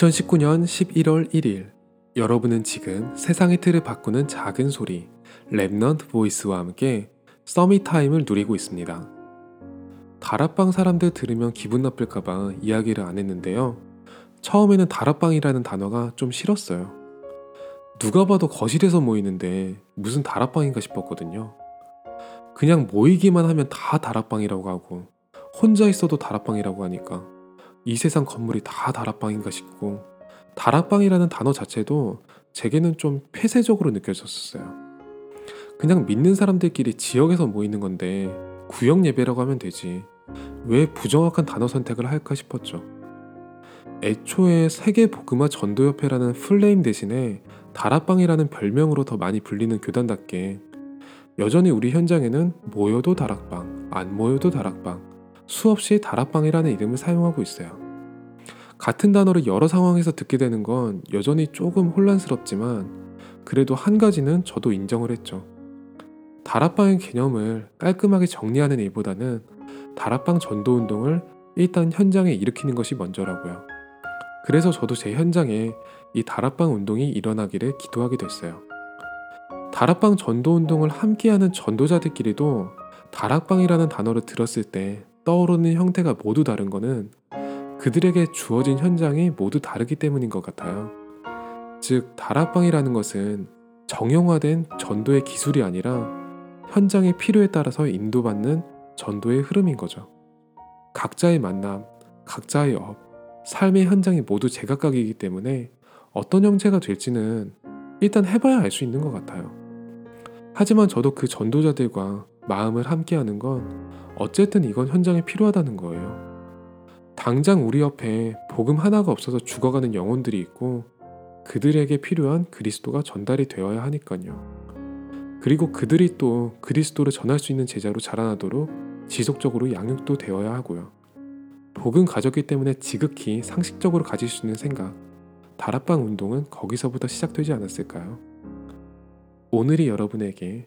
2019년 11월 1일 여러분은 지금 세상의 틀을 바꾸는 작은 소리 Remnant Voice와 함께 Summit Time을 누리고 있습니다. 다락방 사람들 들으면 기분 나쁠까봐 이야기를 안 했는데요. 처음에는 다락방이라는 단어가 좀 싫었어요. 누가 봐도 거실에서 모이는데 무슨 다락방인가 싶었거든요. 그냥 모이기만 하면 다 다락방이라고 하고 혼자 있어도 다락방이라고 하니까 이 세상 건물이 다 다락방인가 싶고 다락방이라는 단어 자체도 제게는 좀 폐쇄적으로 느껴졌었어요. 그냥 믿는 사람들끼리 지역에서 모이는 건데 구역 예배라고 하면 되지. 왜 부정확한 단어 선택을 할까 싶었죠. 애초에 세계 복음화 전도협회라는 풀네임 대신에 다락방이라는 별명으로 더 많이 불리는 교단답게 여전히 우리 현장에는 모여도 다락방, 안 모여도 다락방, 수없이 다락방이라는 이름을 사용하고 있어요. 같은 단어를 여러 상황에서 듣게 되는 건 여전히 조금 혼란스럽지만 그래도 한 가지는 저도 인정을 했죠. 다락방의 개념을 깔끔하게 정리하는 일보다는 다락방 전도 운동을 일단 현장에 일으키는 것이 먼저라고요. 그래서 저도 제 현장에 이 다락방 운동이 일어나기를 기도하게 됐어요. 다락방 전도 운동을 함께하는 전도자들끼리도 다락방이라는 단어를 들었을 때 떠오르는 형태가 모두 다른 거는 그들에게 주어진 현장이 모두 다르기 때문인 것 같아요. 즉, 다락방이라는 것은 정형화된 전도의 기술이 아니라 현장의 필요에 따라서 인도받는 전도의 흐름인 거죠. 각자의 만남, 각자의 업, 삶의 현장이 모두 제각각이기 때문에 어떤 형태가 될지는 일단 해봐야 알 수 있는 것 같아요. 하지만 저도 그 전도자들과 마음을 함께하는 건 어쨌든 이건 현장에 필요하다는 거예요. 당장 우리 옆에 복음 하나가 없어서 죽어가는 영혼들이 있고 그들에게 필요한 그리스도가 전달이 되어야 하니까요. 그리고 그들이 또 그리스도를 전할 수 있는 제자로 자라나도록 지속적으로 양육도 되어야 하고요. 복음 가졌기 때문에 지극히 상식적으로 가질 수 있는 생각, 다락방 운동은 거기서부터 시작되지 않았을까요? 오늘이 여러분에게